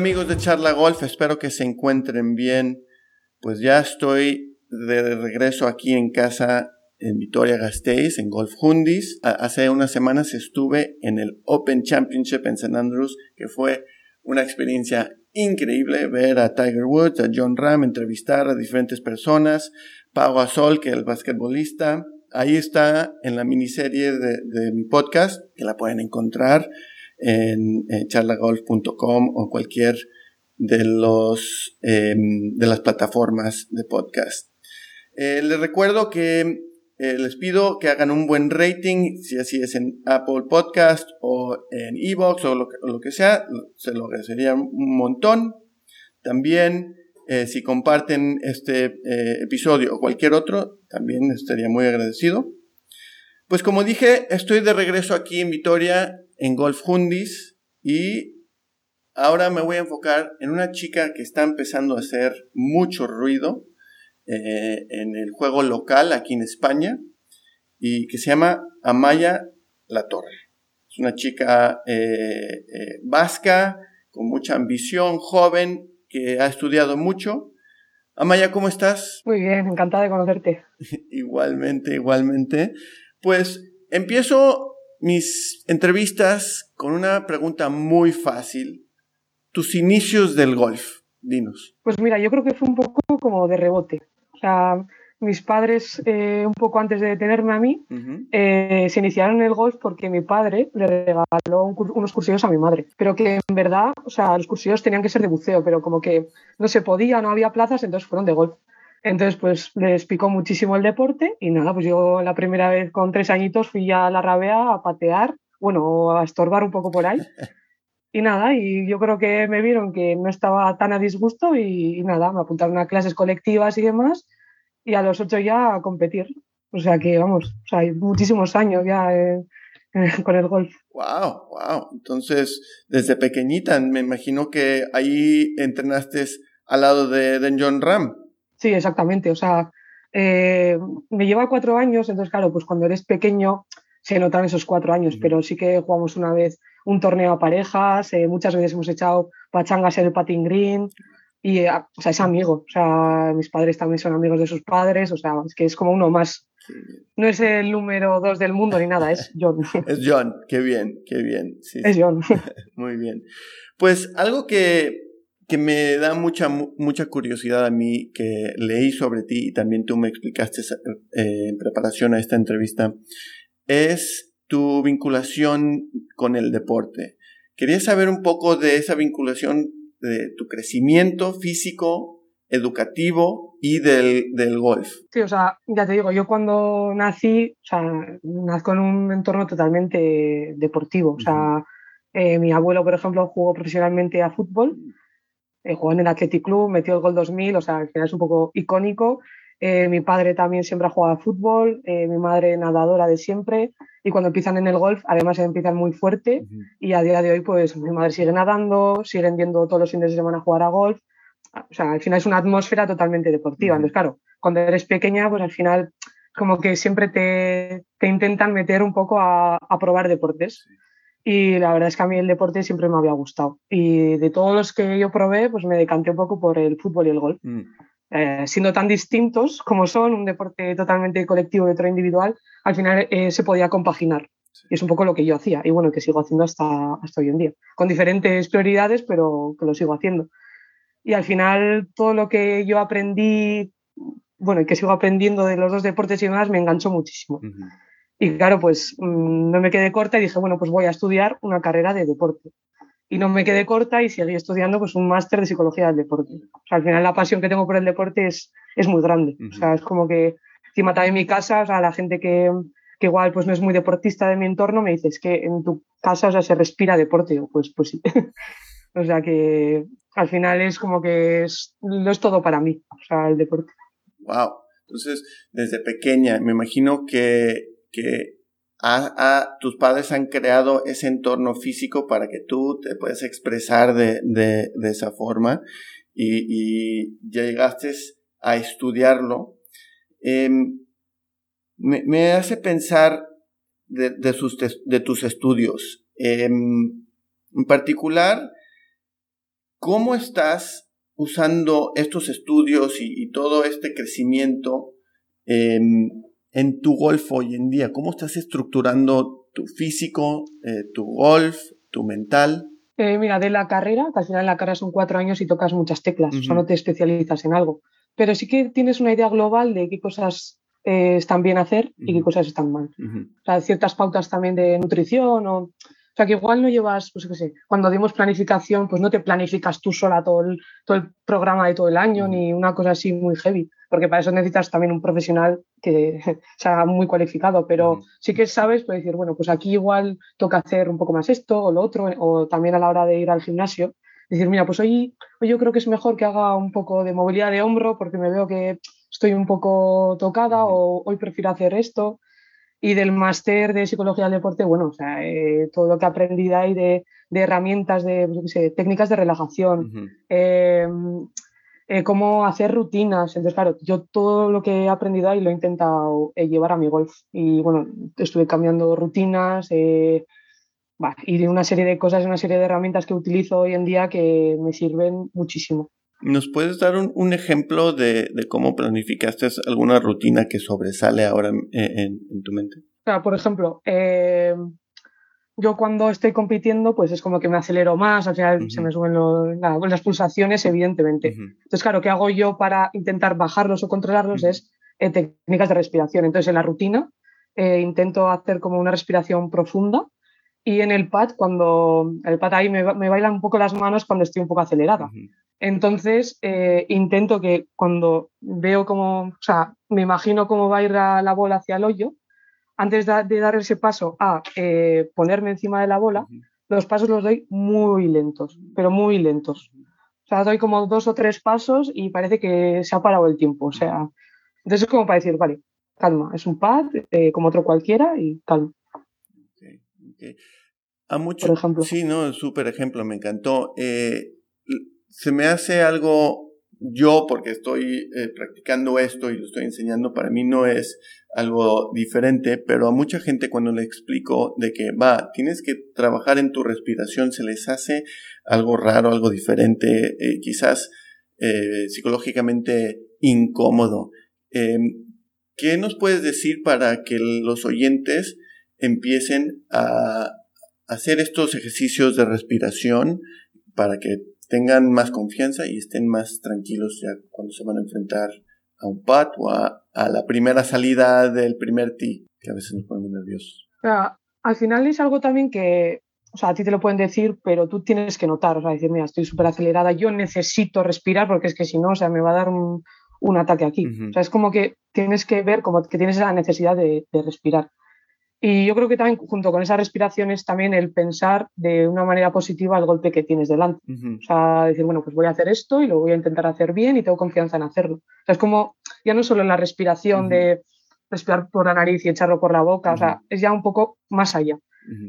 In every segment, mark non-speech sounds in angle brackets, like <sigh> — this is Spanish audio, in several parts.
Amigos de Charla Golf, espero que se encuentren bien. Pues ya estoy de regreso aquí en casa en Vitoria Gasteiz, en Golf Hundis. Hace unas semanas estuve en el Open Championship en St. Andrews, que fue una experiencia increíble ver a Tiger Woods, a John Ram, entrevistar a diferentes personas, Pau Gasol, que es el basquetbolista. Ahí está en la miniserie de, mi podcast, que la pueden encontrar en, charlagolf.com o cualquier de los em, de las plataformas de podcast. Eh, les recuerdo que eh, les pido que hagan un buen rating, si así es en Apple Podcast o en Evox o, lo que, sea, se lo agradecería un montón. También, eh, si comparten este eh, episodio o cualquier otro, también estaría muy agradecido. Pues como dije, estoy de regreso aquí en Vitoria, en Golf Hundis, y ahora me voy a enfocar en una chica que está empezando a hacer mucho ruido eh, en el juego local aquí en España y que se llama Amaya La Torre. Es una chica eh, eh, vasca con mucha ambición, joven, que ha estudiado mucho. Amaya, ¿cómo estás? Muy bien, encantada de conocerte. <laughs> igualmente, igualmente. Pues empiezo mis entrevistas con una pregunta muy fácil. Tus inicios del golf, dinos. Pues mira, yo creo que fue un poco como de rebote. O sea, mis padres, eh, un poco antes de tenerme a mí, eh, se iniciaron en el golf porque mi padre le regaló unos cursillos a mi madre. Pero que en verdad, o sea, los cursillos tenían que ser de buceo, pero como que no se podía, no había plazas, entonces fueron de golf. Entonces, pues les picó muchísimo el deporte y nada, pues yo la primera vez con tres añitos fui a la rabea a patear, bueno, a estorbar un poco por ahí. <laughs> Y nada, y yo creo que me vieron que no estaba tan a disgusto y, nada, me apuntaron a clases colectivas y demás, y a los ocho ya a competir. O sea que, vamos, o sea, hay muchísimos años ya eh, <laughs> con el golf. Wow, wow. Entonces, desde pequeñita, me imagino que ahí entrenaste al lado de, de John Ram. Sí, exactamente. O sea, eh, me lleva cuatro años, entonces, claro, pues cuando eres pequeño se notan esos cuatro años, pero sí que jugamos una vez un torneo a parejas, eh, muchas veces hemos echado pachangas en el patin green y, eh, o sea, es amigo, o sea, mis padres también son amigos de sus padres, o sea, es que es como uno más. No es el número dos del mundo ni nada, es John. <laughs> Es John, qué bien, qué bien. es John. <laughs> Muy bien. Pues algo que, que me da mucha, mucha curiosidad a mí, que leí sobre ti y también tú me explicaste eh, en preparación a esta entrevista, es tu vinculación con el deporte. Quería saber un poco de esa vinculación de tu crecimiento físico, educativo y del, del golf. Sí, o sea, ya te digo, yo cuando nací, o sea, nazco en un entorno totalmente deportivo. O sea, eh, mi abuelo, por ejemplo, jugó profesionalmente a fútbol, jugó en el Athletic Club, metió el gol 2000, o sea, que es un poco icónico. Eh, mi padre también siempre ha jugado a fútbol, mi madre nadadora de siempre y cuando empiezan en el golf, además empiezan muy fuerte y a día de hoy pues mi madre sigue nadando, siguen viendo todos los fines de semana a jugar a golf, o sea, al final es una atmósfera totalmente deportiva. Entonces, claro, cuando eres pequeña, pues al final como que siempre te, te intentan meter un poco a, a, probar deportes. Y la verdad es que a mí el deporte siempre me había gustado. Y de todos los que yo probé, pues me decanté un poco por el fútbol y el golf. Mm. Eh, siendo tan distintos como son, un deporte totalmente colectivo y otro individual, al final eh, se podía compaginar. Y es un poco lo que yo hacía y bueno, que sigo haciendo hasta, hasta hoy en día, con diferentes prioridades, pero que lo sigo haciendo. Y al final todo lo que yo aprendí, bueno, y que sigo aprendiendo de los dos deportes y demás, me enganchó muchísimo. Y claro, pues mm, no me quedé corta y dije, bueno, pues voy a estudiar una carrera de deporte y no me quedé corta y seguí estudiando pues un máster de psicología del deporte. O sea, al final la pasión que tengo por el deporte es, es muy grande. O sea, es como que encima también en mi casa, o sea, la gente que, que, igual pues no es muy deportista de mi entorno me dice, es que en tu casa o sea, se respira deporte. pues, pues sí. <laughs> o sea que al final es como que es, no es todo para mí, o sea, el deporte. Wow. Entonces, desde pequeña, me imagino que, que a, tus padres han creado ese entorno físico para que tú te puedas expresar de, de, esa forma y, y, ya llegaste a estudiarlo. Em, me, me, hace pensar de, de, tus estudios. Em, en particular, ¿Cómo estás usando estos estudios y, todo este crecimiento en tu golf hoy en día? ¿Cómo estás estructurando tu físico, eh, tu golf, tu mental? Eh, mira, de la carrera, que al final la carrera son cuatro años y tocas muchas teclas, o sea, no te especializas en algo. Pero sí que tienes una idea global de qué cosas eh, están bien hacer y qué cosas están mal. O sea, ciertas pautas también de nutrición o o sea, que igual no llevas, pues qué sé, cuando dimos planificación, pues no te planificas tú sola todo el, todo el programa de todo el año, ni una cosa así muy heavy, porque para eso necesitas también un profesional que <laughs> sea muy cualificado, pero sí que sabes, puedes decir, bueno, pues aquí igual toca hacer un poco más esto o lo otro, o también a la hora de ir al gimnasio, decir, mira, pues hoy, hoy yo creo que es mejor que haga un poco de movilidad de hombro porque me veo que estoy un poco tocada o hoy prefiero hacer esto. Y del máster de psicología del deporte, bueno, o sea, eh, todo lo que he aprendido ahí de, de herramientas, de pues, sé, técnicas de relajación, em, eh, cómo hacer rutinas. Entonces, claro, yo todo lo que he aprendido ahí lo he intentado eh, llevar a mi golf. Y bueno, estuve cambiando rutinas y de una serie de cosas, una serie de herramientas que utilizo hoy en día que me sirven muchísimo. ¿Nos puedes dar un, ejemplo de, cómo planificaste alguna rutina que sobresale ahora en, tu mente? por ejemplo, eh, yo cuando estoy compitiendo, pues es como que me acelero más, o sea, se me suben las pulsaciones, evidentemente. Entonces, claro, ¿qué hago yo para intentar bajarlos o controlarlos? Es eh, técnicas de respiración. Entonces, en la rutina eh, intento hacer como una respiración profunda y en el pad, cuando el pad ahí me, me bailan un poco las manos cuando estoy un poco acelerada. Entonces, eh, intento que cuando veo cómo, o sea, me imagino cómo va a ir la, bola hacia el hoyo, antes de, dar ese paso a eh, ponerme encima de la bola, los pasos los doy muy lentos, pero muy lentos. O sea, doy como dos o tres pasos y parece que se ha parado el tiempo. O sea, entonces es como para decir, vale, calma, es un pad eh, como otro cualquiera y calma. A mucho, Por ejemplo. Sí, no, súper ejemplo, me encantó se me hace algo, yo porque estoy eh, practicando esto y lo estoy enseñando, para mí no es algo diferente, pero a mucha gente cuando le explico de que va, tienes que trabajar en tu respiración, se les hace algo raro, algo diferente, eh, quizás eh, psicológicamente incómodo. Em, ¿Qué nos puedes decir para que los oyentes empiecen a hacer estos ejercicios de respiración para que tengan más confianza y estén más tranquilos ya cuando se van a enfrentar a un pat o a, la primera salida del primer tee, que a veces nos ponemos nerviosos. al final es algo también que, o sea, a ti te lo pueden decir, pero tú tienes que notar, o sea, decir, mira, estoy súper acelerada, yo necesito respirar porque es que si no, o sea, me va a dar un, ataque aquí. O sea, es como que tienes que ver como que tienes la necesidad de respirar. Y yo creo que también junto con esa respiración es también el pensar de una manera positiva el golpe que tienes delante. O sea, decir, bueno, pues voy a hacer esto y lo voy a intentar hacer bien y tengo confianza en hacerlo. O sea, es como, ya no solo en la respiración de respirar por la nariz y echarlo por la boca, o sea, es ya un poco más allá.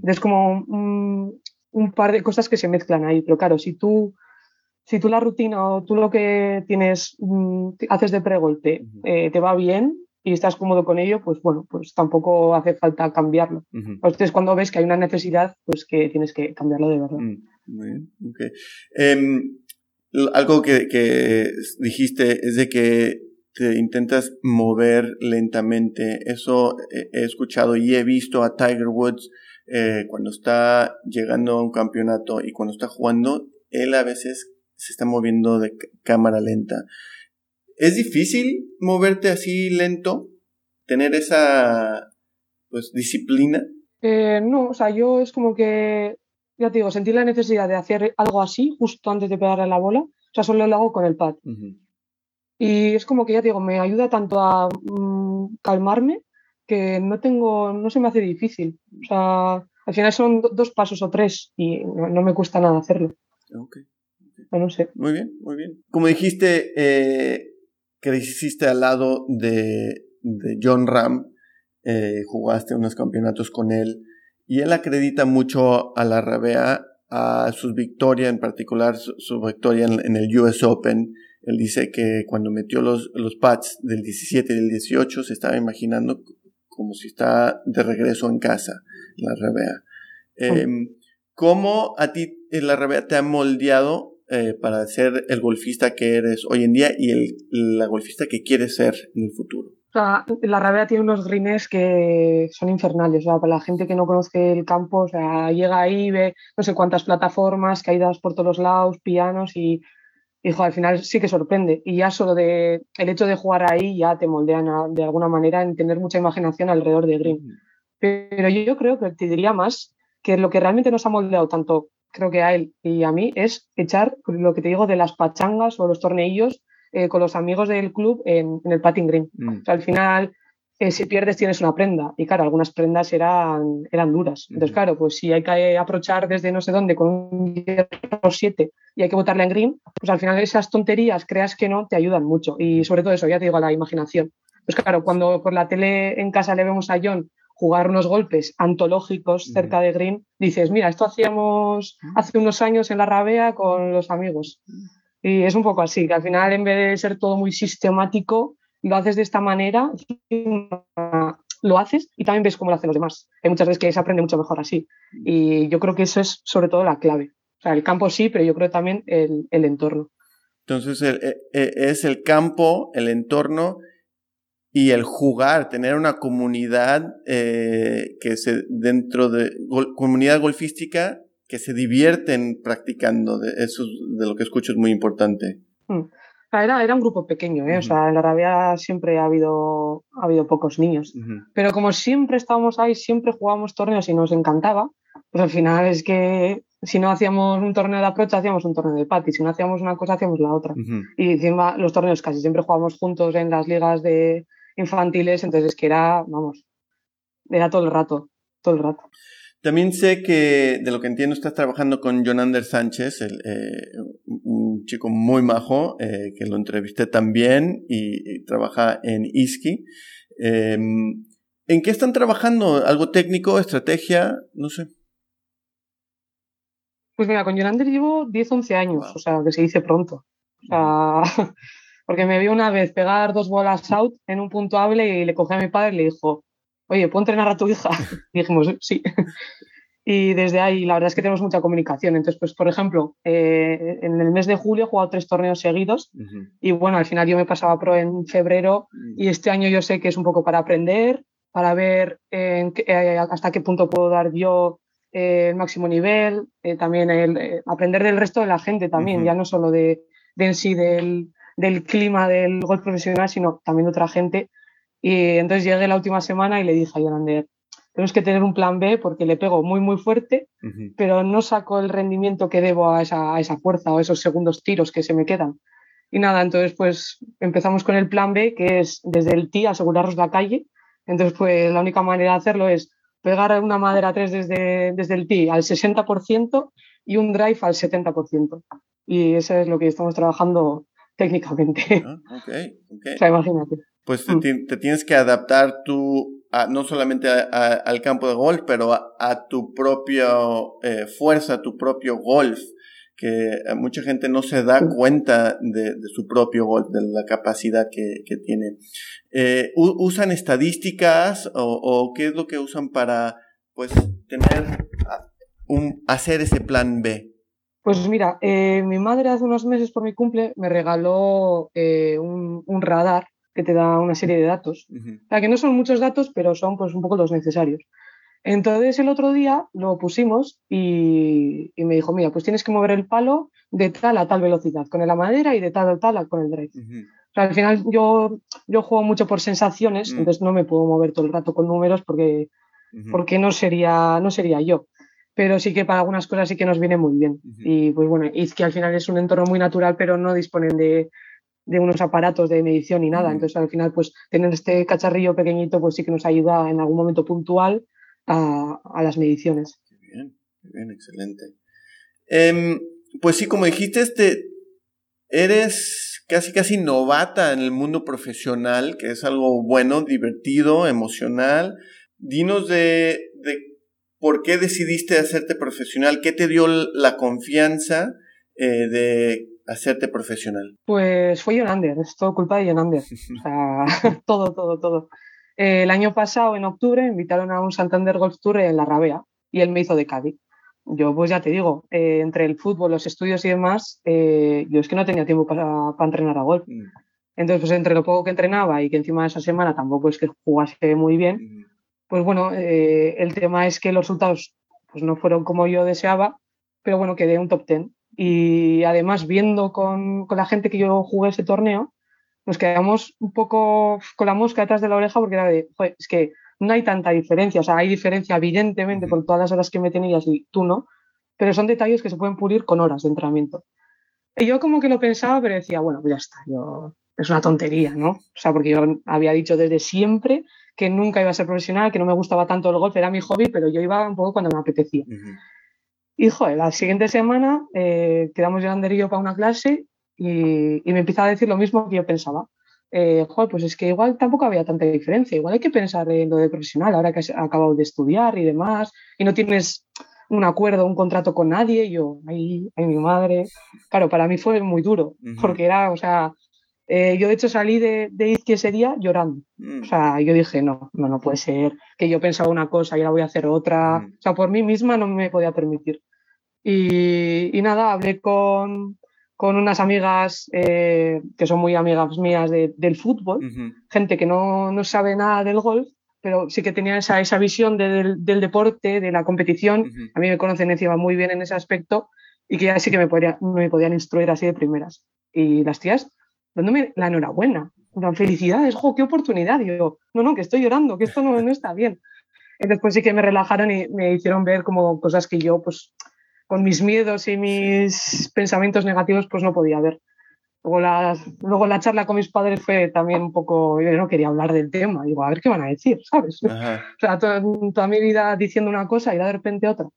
Es como un, un, par de cosas que se mezclan ahí, pero claro, si tú, si tú la rutina o tú lo que tienes, mm, haces de pregolpe, eh, te va bien, y estás cómodo con ello, pues bueno, pues tampoco hace falta cambiarlo. Entonces, cuando ves que hay una necesidad, pues que tienes que cambiarlo de verdad. Mm, muy bien, em, algo que, que, dijiste es de que te intentas mover lentamente. Eso he escuchado y he visto a Tiger Woods eh, cuando está llegando a un campeonato y cuando está jugando, él a veces se está moviendo de cámara lenta. ¿Es difícil moverte así lento? ¿Tener esa pues disciplina? Eh, no, o sea, yo es como que, ya te digo, sentir la necesidad de hacer algo así justo antes de pegarle la bola, o sea, solo lo hago con el pad. Y es como que, ya te digo, me ayuda tanto a mm, calmarme que no tengo, no se me hace difícil. O sea, al final son dos pasos o tres y no, me cuesta nada hacerlo. Ok. No, sé. Muy bien, muy bien. Como dijiste, eh, que hiciste al lado de, de John Ram, eh, jugaste unos campeonatos con él, y él acredita mucho a la Rabea a sus victorias, en particular su, victoria en, el US Open. Él dice que cuando metió los, los pads del 17 y del 18 se estaba imaginando como si está de regreso en casa, la Rabea. Em, ¿Cómo a ti la Rabea te ha moldeado eh, para ser el golfista que eres hoy en día y el, la golfista que quieres ser en el futuro? O sea, la Rabea tiene unos greens que son infernales. O sea, para la gente que no conoce el campo, o sea, llega ahí, ve no sé cuántas plataformas, caídas por todos los lados, pianos y, hijo, al final sí que sorprende. Y ya solo de el hecho de jugar ahí ya te moldean de alguna manera en tener mucha imaginación alrededor de green. Pero yo creo que te diría más que lo que realmente nos ha moldeado tanto, creo que a él y a mí, es echar lo que te digo de las pachangas o los torneillos eh, con los amigos del club en, el patting green. Mm. al final, eh, si pierdes tienes una prenda y claro, algunas prendas eran, eran duras. Entonces, claro, pues si hay que aprovechar desde no sé dónde con un hierro 7 y hay que botarla en green, pues al final esas tonterías, creas que no, te ayudan mucho. Y sobre todo eso, ya te digo, a la imaginación. Pues claro, cuando por la tele en casa le vemos a John jugar unos golpes antológicos cerca de Green, dices, mira, esto hacíamos hace unos años en la Rabea con los amigos. Y es un poco así, que al final en vez de ser todo muy sistemático, lo haces de esta manera, lo haces y también ves cómo lo hacen los demás. Hay muchas veces que se aprende mucho mejor así. Y yo creo que eso es sobre todo la clave. O sea, el campo sí, pero yo creo también el, el entorno. Entonces e, e, es el campo, el entorno y el jugar, tener una comunidad eh, que se dentro de comunidad golfística que se divierten practicando. De eso de lo que escucho es muy importante. Hmm. Era, era un grupo pequeño, ¿eh? o sea, en la Arabia siempre ha habido, ha habido pocos niños. Pero como siempre estábamos ahí, siempre jugábamos torneos y nos encantaba, pues al final es que si no hacíamos un torneo de approach, hacíamos un torneo de pati, si no hacíamos una cosa, hacíamos la otra. Y encima los torneos casi siempre jugábamos juntos en las ligas de infantiles, entonces es que era, vamos, era todo el rato, todo el rato. También sé que, de lo que entiendo, estás trabajando con Jonander Sánchez, eh, un chico muy majo, eh, que lo entrevisté también y, trabaja en ISKI. Em, ¿En qué están trabajando? ¿Algo técnico, estrategia? No sé. Pues mira, con Jonander llevo 10, 11 años, o sea, que se dice pronto. O sea, <laughs> porque me vio una vez pegar dos bolas out en un puntuable y le cogí a mi padre y le dijo, oye, ¿puedo entrenar a tu hija? Y <laughs> dijimos, sí. Y desde ahí, la verdad es que tenemos mucha comunicación. Entonces, pues, por ejemplo, eh, en el mes de julio he jugado tres torneos seguidos y bueno, al final yo me pasaba pro en febrero y este año yo sé que es un poco para aprender, para ver eh, hasta qué punto puedo dar yo eh, el máximo nivel, también el, aprender del resto de la gente también, ya no solo de, de en sí del, del clima del golf profesional, sino también de otra gente y entonces llegué la última semana y le dije a Yonander, tenemos que tener un plan B porque le pego muy, muy fuerte, pero no saco el rendimiento que debo a esa, a esa fuerza o esos segundos tiros que se me quedan. Y nada, entonces pues empezamos con el plan B, que es desde el tee asegurarnos la calle. Entonces pues la única manera de hacerlo es pegar una madera 3 desde, desde el tee al 60% y un drive al 70%. Y eso es lo que estamos trabajando técnicamente. Ah, o sea, imagínate pues mm. te, tienes que adaptar tú no solamente al campo de golf, pero a, tu propia eh, fuerza, tu propio golf, que eh, mucha gente no se da cuenta de, su propio golf, de la capacidad que, tiene. Eh, ¿Usan estadísticas o, qué es lo que usan para pues tener un, hacer ese plan B? Pues mira, mi madre hace unos meses por mi cumple me regaló un radar que te da una serie de datos. O sea, que no son muchos datos, pero son pues un poco los necesarios. Entonces el otro día lo pusimos y, me dijo, mira, pues tienes que mover el palo de tal a tal velocidad con la madera y de tal a tal con el drive. o sea, al final yo, yo juego mucho por sensaciones, entonces no me puedo mover todo el rato con números porque, porque no, sería, no sería yo. Pero sí que para algunas cosas sí que nos viene muy bien. Y pues bueno, es que al final es un entorno muy natural, pero no disponen de, de unos aparatos de medición y nada. Entonces, al final, pues tener este cacharrillo pequeñito, pues sí que nos ayuda en algún momento puntual a, las mediciones. Bien, bien, excelente. Em, pues sí, como dijiste, este, eres casi casi novata en el mundo profesional, que es algo bueno, divertido, emocional. Dinos de, de por qué decidiste hacerte profesional, qué te dio la confianza eh, de hacerte profesional? Pues fue Yonander, es todo culpa de Yonander. O sea, <laughs> todo, todo, todo. el año pasado, en octubre, invitaron a un Santander Golf Tour en la Rabea y él me hizo de Cádiz. yo pues ya te digo, eh, entre el fútbol, los estudios y demás, eh, yo es que no tenía tiempo para, entrenar a golf. Mm. Entonces, pues entre lo poco que entrenaba y que encima de esa semana tampoco es que jugase muy bien. Pues bueno, eh, el tema es que los resultados pues no fueron como yo deseaba, pero bueno, quedé un top ten. Y además, viendo con, con la gente que yo jugué ese torneo, nos quedamos un poco con la mosca detrás de la oreja porque era de, es que no hay tanta diferencia, o sea, hay diferencia evidentemente por todas las horas que me tenías y tú no, pero son detalles que se pueden pulir con horas de entrenamiento. Y yo como que lo pensaba, pero decía, bueno, pues ya está, yo, es una tontería, ¿no? O sea, porque yo había dicho desde siempre que nunca iba a ser profesional, que no me gustaba tanto el golf, era mi hobby, pero yo iba un poco cuando me apetecía. Y joder, la siguiente semana eh, quedamos yo y yo para una clase y, me empieza a decir lo mismo que yo pensaba. Eh, joder, pues es que igual tampoco había tanta diferencia, igual hay que pensar en lo de profesional, ahora que has acabado de estudiar y demás, y no tienes un acuerdo, un contrato con nadie, yo, ahí, ahí mi madre, claro, para mí fue muy duro, porque era, o sea, eh, yo de hecho salí de, de ese sería llorando, mm. o sea, yo dije, no, no, no puede ser, que yo pensaba una cosa y ahora voy a hacer otra, o sea, por mí misma no me podía permitir. Y, y nada, hablé con, con unas amigas eh, que son muy amigas mías del fútbol, gente que no, no, sabe nada del golf, pero sí que tenía esa, esa visión del, del, deporte, de la competición. A mí me conocen encima muy bien en ese aspecto y que ya sí que me, podría, me podían instruir así de primeras. Y las tías dándome la enhorabuena, la felicidades, ¡jo, qué oportunidad! Y yo, no, no, que estoy llorando, que esto no, no está bien. Después sí que me relajaron y me hicieron ver como cosas que yo, pues, con mis miedos y mis pensamientos negativos, pues no podía ver. Luego la, luego la charla con mis padres fue también un poco, yo no quería hablar del tema, digo, a ver qué van a decir, <laughs> ¿sabes? O sea, toda, mi vida diciendo una cosa y de repente otra.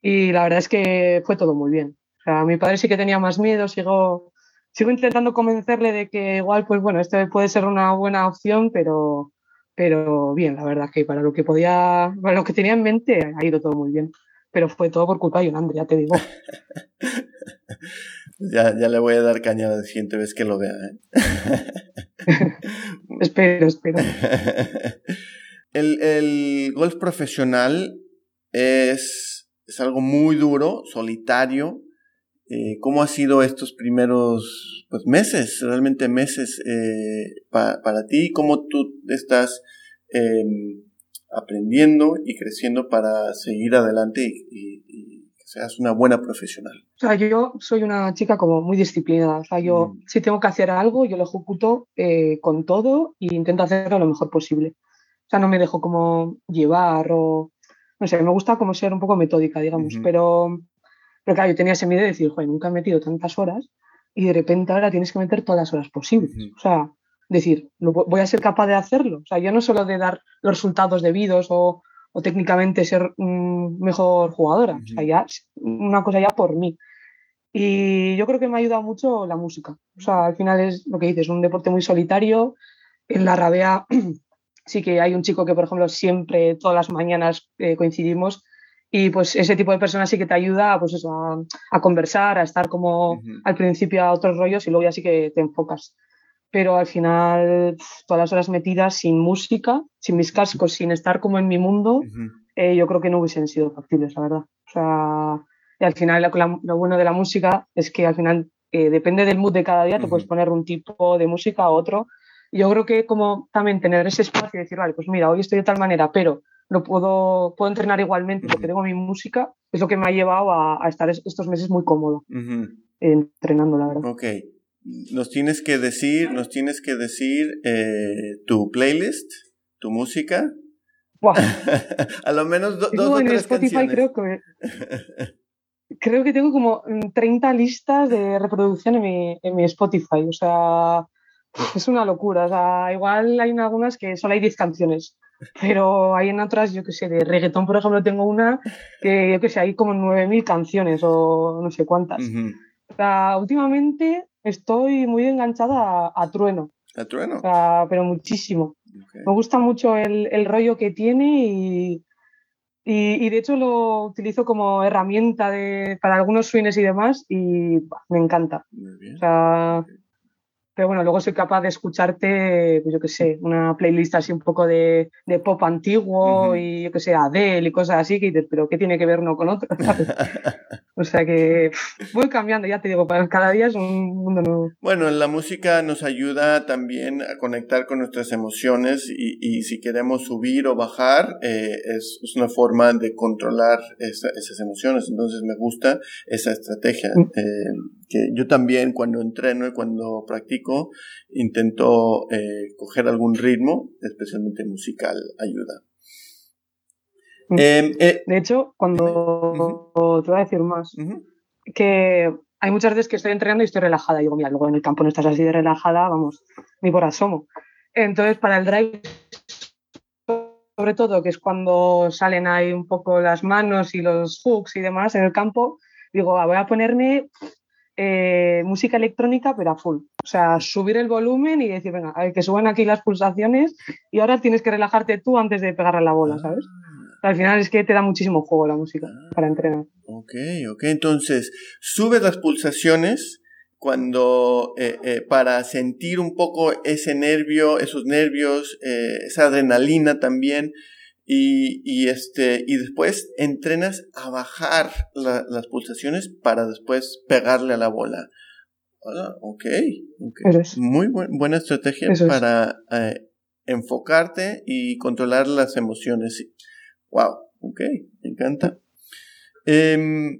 Y la verdad es que fue todo muy bien. O sea, mi padre sí que tenía más miedo, sigo, sigo intentando convencerle de que igual, pues bueno, esto puede ser una buena opción, pero, pero bien, la verdad que para lo que podía, para lo que tenía en mente ha ido todo muy bien pero fue todo por culpa de Yolanda, ya te digo. <laughs> ya, ya le voy a dar caña la siguiente vez que lo vea. ¿eh? <laughs> espero, espero. <laughs> El, el, golf profesional es, es algo muy duro, solitario. Eh, ¿Cómo ha sido estos primeros pues, meses, realmente meses eh, para ti? ¿Cómo tú estás em, aprendiendo y creciendo para seguir adelante y, que seas una buena profesional. O sea, yo soy una chica como muy disciplinada. O sea, yo mm. si tengo que hacer algo, yo lo ejecuto eh, con todo e intento hacerlo lo mejor posible. O sea, no me dejo como llevar o... No sé, me gusta como ser un poco metódica, digamos. pero, pero claro, yo tenía ese miedo de decir, joder, nunca he metido tantas horas y de repente ahora tienes que meter todas las horas posibles. O sea, decir, voy a ser capaz de hacerlo. O sea, yo no solo de dar los resultados debidos o, técnicamente ser mejor jugadora, o sea, ya una cosa ya por mí. Y yo creo que me ha ayudado mucho la música. O sea, al final es lo que dices, un deporte muy solitario. En la rabea <clears throat> sí que hay un chico que, por ejemplo, siempre, todas las mañanas eh, coincidimos y pues ese tipo de personas sí que te ayuda pues eso, a, conversar, a estar como al principio a otros rollos y luego ya sí que te enfocas. Pero al final todas las horas metidas sin música, sin mis cascos, sin estar como en mi mundo, eh, yo creo que no hubiesen sido factibles, la verdad. O sea, y al final lo, bueno de la música es que al final eh, depende del mood de cada día, te puedes poner un tipo de música a otro. yo creo que como también tener ese espacio y decir, vale, pues mira, hoy estoy de tal manera, pero lo puedo, puedo entrenar igualmente porque tengo mi música, es lo que me ha llevado a, estar estos meses muy cómodo entrenando, la verdad. Ok, nos tienes que decir, nos tienes que decir eh, tu playlist, tu música. <laughs> a lo menos dos o tres Spotify Creo que, <laughs> creo que tengo como 30 listas de reproducción en mi, en mi Spotify. O sea, es una locura. O sea, igual hay algunas que solo hay 10 canciones. Pero hay en otras, yo que sé, de reggaetón, por ejemplo, tengo una que yo que sé, hay como 9.000 canciones o no sé cuántas. O sea, últimamente estoy muy enganchada a, Trueno. ¿A Trueno? pero muchísimo. Me gusta mucho el, rollo que tiene y, y, de hecho lo utilizo como herramienta de, para algunos swings y demás y me encanta. O sea, pero bueno, luego soy capaz de escucharte, pues yo qué sé, una playlist así un poco de, pop antiguo y yo qué sé, Adele y cosas así, que dices, pero ¿qué tiene que ver uno con otro? <laughs> <laughs> o sea que voy cambiando, ya te digo, cada día es un mundo nuevo. Bueno, la música nos ayuda también a conectar con nuestras emociones y, si queremos subir o bajar, eh, es, una forma de controlar esas emociones. Entonces me gusta esa estrategia. Mm. Eh, que yo también cuando entreno y cuando practico intento eh, coger algún ritmo, especialmente musical, ayuda. Em, eh, de hecho, cuando te voy a decir más, que hay muchas veces que estoy entrenando y estoy relajada. Y digo, mira, luego en el campo no estás así de relajada, vamos, ni por asomo. Entonces, para el drive, sobre todo, que es cuando salen ahí un poco las manos y los hooks y demás en el campo, digo, voy a ponerme eh, música electrónica, pero a full. O sea, subir el volumen y decir, venga, que suban aquí las pulsaciones y ahora tienes que relajarte tú antes de pegarle la bola, ¿sabes? Ah. Al final es que te da muchísimo juego la música para entrenar. Ok, ok. Entonces, subes las pulsaciones cuando eh, eh, para sentir un poco ese nervio, esos nervios, esa adrenalina también, y, este, y después entrenas a bajar las pulsaciones para después pegarle a la bola. Ah, ok, Muy buena estrategia para eh, enfocarte y controlar las emociones. Wow, ok, me encanta. Em,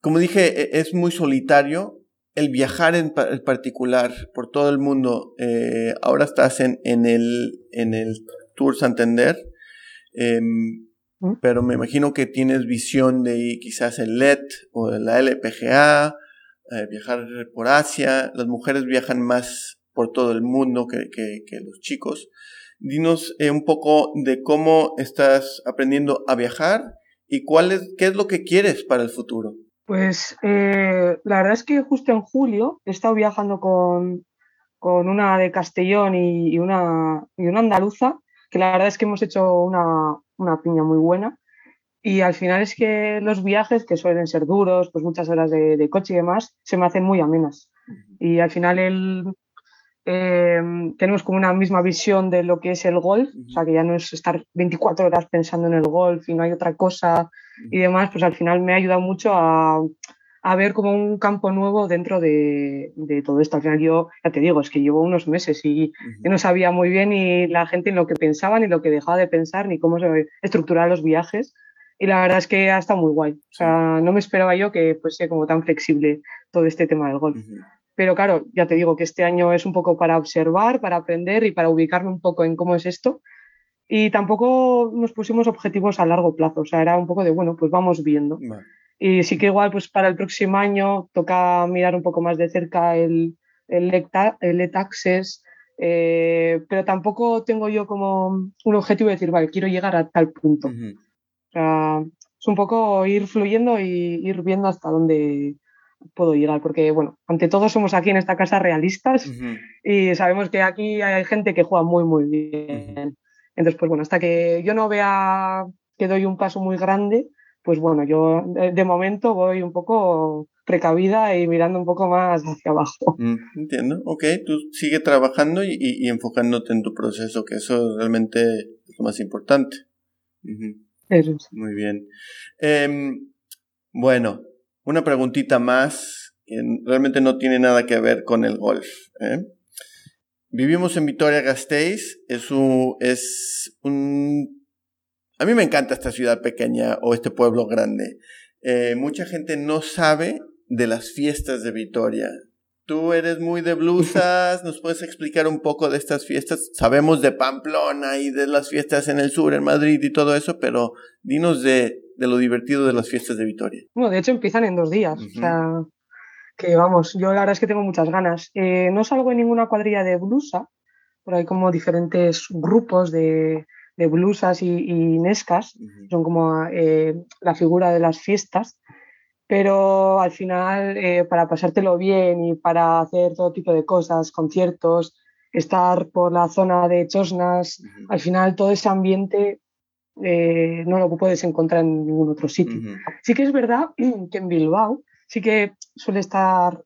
como dije, e, es muy solitario el viajar en, particular por todo el mundo. Eh, ahora estás en, en, el, en el Tour Santander. Em, pero me imagino que tienes visión de quizás el LED o de la LPGA, eh, viajar por Asia. Las mujeres viajan más por todo el mundo que, los chicos. Dinos eh, un poco de cómo estás aprendiendo a viajar y cuál es, qué es lo que quieres para el futuro. Pues eh, la verdad es que justo en julio he estado viajando con, con una de Castellón y, una, y una andaluza que la verdad es que hemos hecho una, una piña muy buena. Y al final es que los viajes, que suelen ser duros, pues muchas horas de, coche y demás, se me hacen muy amenas. Y al final el, em, tenemos como una misma visión de lo que es el golf, o sea, que ya no es estar 24 horas pensando en el golf y no hay otra cosa y demás, pues al final me ha ayudado mucho a, a ver como un campo nuevo dentro de, todo esto. Al final yo, ya te digo, es que llevo unos meses y no sabía muy bien ni la gente en lo que pensaba, ni lo que dejaba de pensar, ni cómo se estructuraban los viajes. Y la verdad es que ha estado muy guay. O sea, no me esperaba yo que fuese como tan flexible todo este tema del golf. Pero claro, ya te digo que este año es un poco para observar, para aprender y para ubicarme un poco en cómo es esto. Y tampoco nos pusimos objetivos a largo plazo. O sea, era un poco de, bueno, pues vamos viendo. Y sí que igual pues para el próximo año toca mirar un poco más de cerca el, el, el access, eh, pero tampoco tengo yo como un objetivo de decir, vale, quiero llegar a tal punto. O sea, es un poco ir fluyendo y ir viendo hasta dónde puedo llegar, porque bueno, ante todo somos aquí en esta casa realistas y sabemos que aquí hay gente que juega muy, muy bien. Entonces, pues bueno, hasta que yo no vea que doy un paso muy grande, pues bueno, yo de, momento voy un poco precavida y mirando un poco más hacia abajo. Mm, entiendo, ok, tú sigue trabajando y, enfocándote en tu proceso, que eso realmente es lo más importante. Eso Muy bien. Em, bueno, una preguntita más que realmente no tiene nada que ver con el golf. ¿eh? Vivimos en Vitoria Gasteiz, es es un a mí me encanta esta ciudad pequeña o este pueblo grande. Eh, mucha gente no sabe de las fiestas de Vitoria. Tú eres muy de blusas, ¿nos puedes explicar un poco de estas fiestas? Sabemos de Pamplona y de las fiestas en el sur, en Madrid y todo eso, pero dinos de, lo divertido de las fiestas de Vitoria. Bueno, de hecho empiezan en dos días, o sea, que vamos, yo la verdad es que tengo muchas ganas. Eh, no salgo en ninguna cuadrilla de blusa, pero hay como diferentes grupos de, de blusas y, nescas, son como eh, la figura de las fiestas, pero al final eh, para pasártelo bien y para hacer todo tipo de cosas, conciertos, estar por la zona de Chosnas, al final todo ese ambiente eh, no lo puedes encontrar en ningún otro sitio. Sí que es verdad <clears throat> que en Bilbao sí que suele estar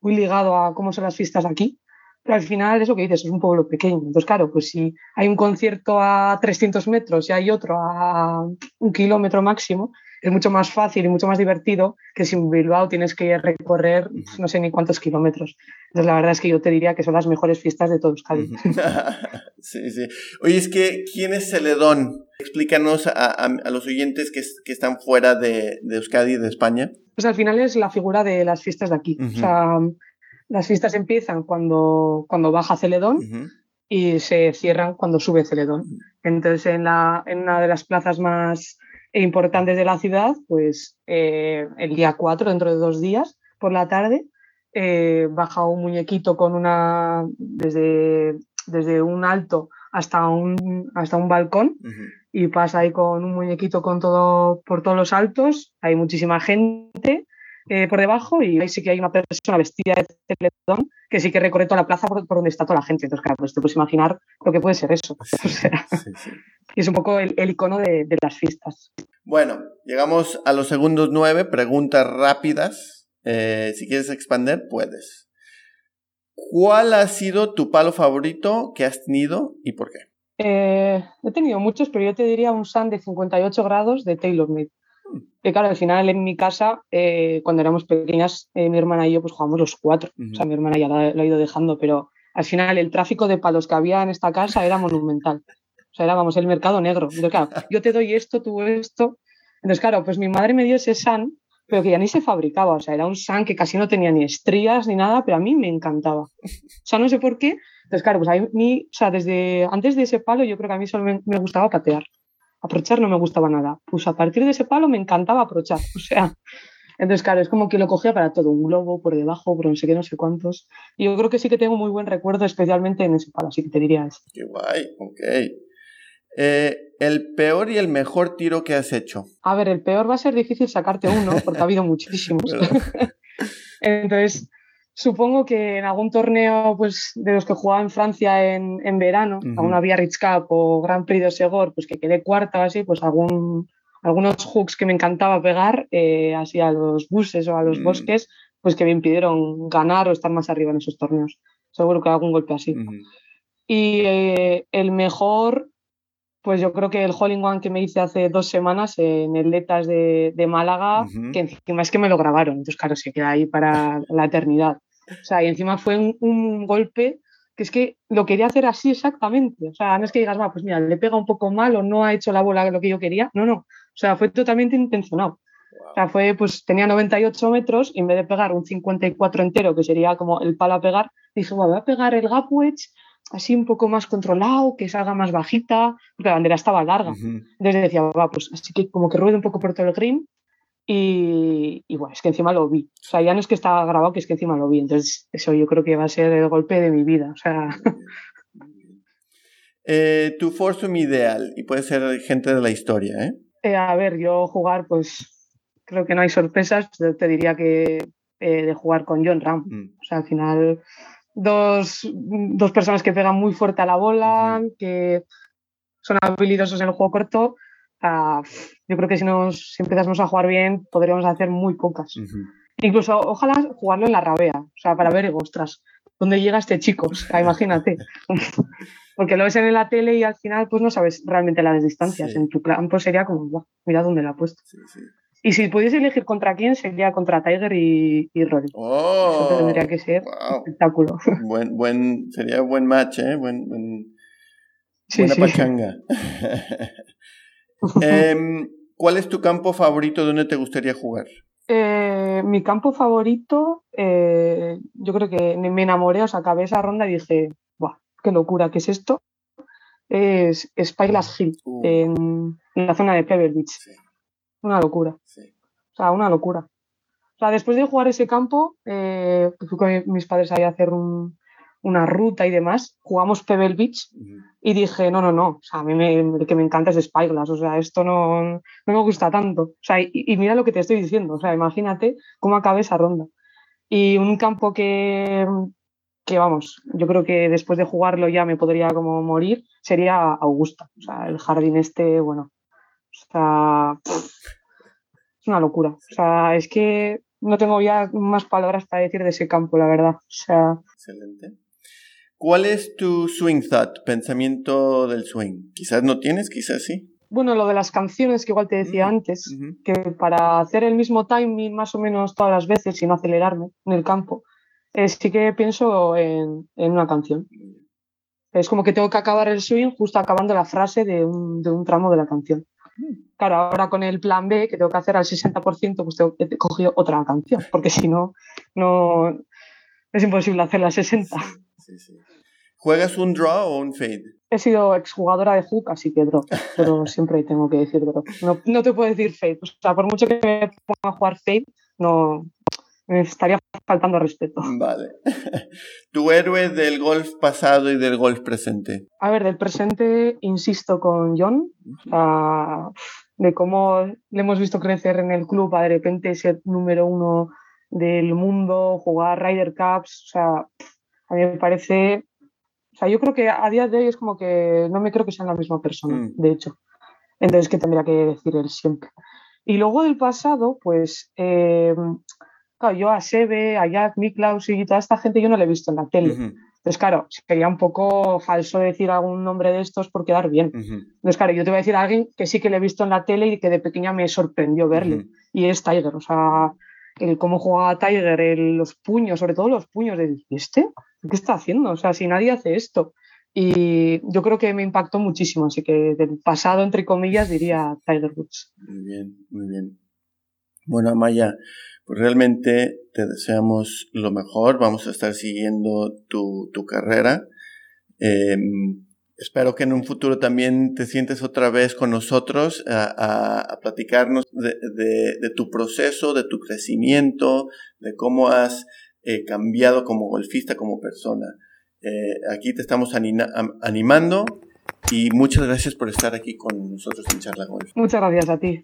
muy ligado a cómo son las fiestas aquí, Pero al final, eso que dices, es un pueblo pequeño. Entonces, claro, pues si hay un concierto a 300 metros y hay otro a un kilómetro máximo, es mucho más fácil y mucho más divertido que si en Bilbao tienes que recorrer no sé ni cuántos kilómetros. Entonces, la verdad es que yo te diría que son las mejores fiestas de todo Euskadi. <laughs> sí, sí. Oye, es que, ¿quién es Celedón? Explícanos a, los oyentes que, que, están fuera de, de Euskadi y de España. Pues al final es la figura de las fiestas de aquí. O sea, las fiestas empiezan cuando, cuando baja Celedón y se cierran cuando sube Celedón. Entonces, en, la, en una de las plazas más importantes de la ciudad, pues eh, el día 4, dentro de dos días, por la tarde, eh, baja un muñequito con una, desde, desde un alto hasta un, hasta un balcón y pasa ahí con un muñequito con todo, por todos los altos, hay muchísima gente eh, por debajo y ahí sí que hay una persona vestida de teletón que sí que recorre toda la plaza por, donde está toda la gente. Entonces, claro, pues te puedes imaginar lo que puede ser eso. <laughs> Y es un poco el, icono de, las fiestas. Bueno, llegamos a los segundos nueve, preguntas rápidas. Eh, si quieres expander, puedes. ¿Cuál ha sido tu palo favorito que has tenido y por qué? Eh, he tenido muchos, pero yo te diría un Sun de 58 grados de TaylorMade. Que claro, al final en mi casa, eh, cuando éramos pequeñas, eh, mi hermana y yo pues jugamos los cuatro. O sea, mi hermana ya lo, ha ido dejando, pero al final el tráfico de palos que había en esta casa era monumental. O sea, era, vamos, el mercado negro. Entonces, claro, yo te doy esto, tú esto. Entonces, claro, pues mi madre me dio ese san, pero que ya ni se fabricaba. O sea, era un san que casi no tenía ni estrías ni nada, pero a mí me encantaba. O sea, no sé por qué. Entonces, claro, pues a mí, o sea, desde antes de ese palo, yo creo que a mí solo me gustaba patear aprochar no me gustaba nada. Pues a partir de ese palo me encantaba aprochar. <laughs> O sea, entonces, claro, es como que lo cogía para todo, un globo por debajo, por no sé qué, no sé cuántos. Y yo creo que sí que tengo muy buen recuerdo, especialmente en ese palo, así que te diría eso. Qué guay, ok. Eh, ¿El peor y el mejor tiro que has hecho? A ver, el peor va a ser difícil sacarte uno, porque ha habido <laughs> muchísimos. <laughs> Entonces, Supongo que en algún torneo pues, de los que jugaba en Francia en, en verano, uh -huh. alguna Biarritz Cup o Grand Prix de Segor, pues que quedé cuarta o así, pues algún, algunos hooks que me encantaba pegar, eh, así a los buses o a los bosques, pues que me impidieron ganar o estar más arriba en esos torneos. Seguro que algún golpe así. Uh -huh. Y eh, el mejor, pues yo creo que el Hole in One que me hice hace dos semanas en el Letas de, de Málaga, uh -huh. que encima es que me lo grabaron, entonces claro, se queda ahí para la eternidad. O sea, y encima fue un, un, golpe que es que lo quería hacer así exactamente. O sea, no es que digas, va, pues mira, le pega un poco mal o no ha hecho la bola lo que yo quería. No, no. O sea, fue totalmente intencionado. Wow. O sea, fue, pues tenía 98 metros y en vez de pegar un 54 entero, que sería como el palo a pegar, dije, bueno, voy a pegar el gap wedge así un poco más controlado, que salga más bajita, porque la bandera estaba larga. Uh -huh. Entonces decía, va, pues así que como que ruede un poco por todo el green y, y, bueno, es que encima lo vi. O sea, ya no es que estaba grabado, que es que encima lo vi. Entonces, eso yo creo que va a ser el golpe de mi vida. O sea. <laughs> Eh, tu foursome ideal, y puede ser gente de la historia, ¿eh? ¿eh? A ver, yo jugar, pues creo que no hay sorpresas. Te diría que eh, de jugar con John Ram. Mm. O sea, al final, dos, dos personas que pegan muy fuerte a la bola, que son habilidosos en el juego corto Uh, yo creo que si, nos, si empezásemos a jugar bien, podríamos hacer muy pocas. Uh -huh. Incluso, ojalá jugarlo en la rabea, o sea, para ver, ostras, ¿dónde llega este chico? O sea, imagínate. <laughs> Porque lo ves en la tele y al final, pues no sabes realmente las distancias. Sí. En tu campo sería como, mira dónde la ha puesto. Sí, sí. Y si pudiese elegir contra quién, sería contra Tiger y, y Rory. Oh, Eso tendría que ser wow. espectáculo. <laughs> Buen, buen, sería buen match, ¿eh? Buen, buen, sí, buena pachanga. <laughs> eh, ¿Cuál es tu campo favorito? ¿Dónde te gustaría jugar? Eh, mi campo favorito, eh, yo creo que me enamoré, o sea, acabé esa ronda y dije, ¡buah, qué locura! ¿Qué es esto? Es Spyglass Hill, uh. en, en, la zona de Pebble Beach. Una locura. Sí. O sea, una locura. O sea, después de jugar ese campo, eh, fui con mis padres ahí a hacer un, una ruta y demás, jugamos Pebble Beach uh -huh. y dije, no, no, no, o sea, a mí me, el que me encanta es Spyglass, o sea, esto no, no me gusta tanto. O sea, y, y, mira lo que te estoy diciendo, o sea, imagínate cómo acabé esa ronda. Y un campo que, que, vamos, yo creo que después de jugarlo ya me podría como morir, sería Augusta, o sea, el jardín este, bueno, o sea, es una locura. O sea, es que no tengo ya más palabras para decir de ese campo, la verdad. O sea, Excelente. ¿Cuál es tu swing thought, pensamiento del swing? Quizás no tienes, quizás sí. Bueno, lo de las canciones que igual te decía mm, antes, que para hacer el mismo timing más o menos todas las veces y no acelerarme en el campo, eh, sí que pienso en, una canción. Es como que tengo que acabar el swing justo acabando la frase de un, de un tramo de la canción. Claro, ahora con el plan B, que tengo que hacer al 60%, pues tengo que coger otra canción, porque si no, no es imposible hacer la 60. Sí, sí. ¿Juegas un draw o un fade? He sido exjugadora de hook, así que draw, pero <laughs> siempre tengo que decir draw. No, no te puedo decir fade. O sea, por mucho que me ponga a jugar fade, no, estaría faltando respeto. Vale. <laughs> ¿Tu héroe del golf pasado y del golf presente? A ver, del presente insisto con John, de cómo le hemos visto crecer en el club a de repente ser número uno del mundo, jugar Ryder Cups, o sea, a mí me parece, o sea, yo creo que a día de hoy es como que no me creo que sean la misma persona, mm. de hecho. Entonces, ¿qué tendría que decir él siempre? Y luego del pasado, pues eh, yo a Sebe, a Jack Miklaus y toda esta gente yo no la he visto en la tele. Entonces, claro, sería un poco falso decir algún nombre de estos por quedar bien. Entonces, claro, yo te voy a decir a alguien que sí que le he visto en la tele y que de pequeña me sorprendió verle. Y es Tiger. O sea, el cómo jugaba Tiger, los puños, sobre todo los puños de este, ¿qué está haciendo? O sea, si nadie hace esto. Y yo creo que me impactó muchísimo, así que del pasado, entre comillas, diría Tiger Woods. Muy bien, muy bien. Bueno, Amaya, pues realmente te deseamos lo mejor. Vamos a estar siguiendo tu, tu carrera. Em, espero que en un futuro también te sientes otra vez con nosotros a, a, platicarnos de, de, tu proceso, de tu crecimiento, de cómo has eh, cambiado como golfista, como persona. Eh, aquí te estamos animando y muchas gracias por estar aquí con nosotros en Charla Golf. Muchas gracias a ti.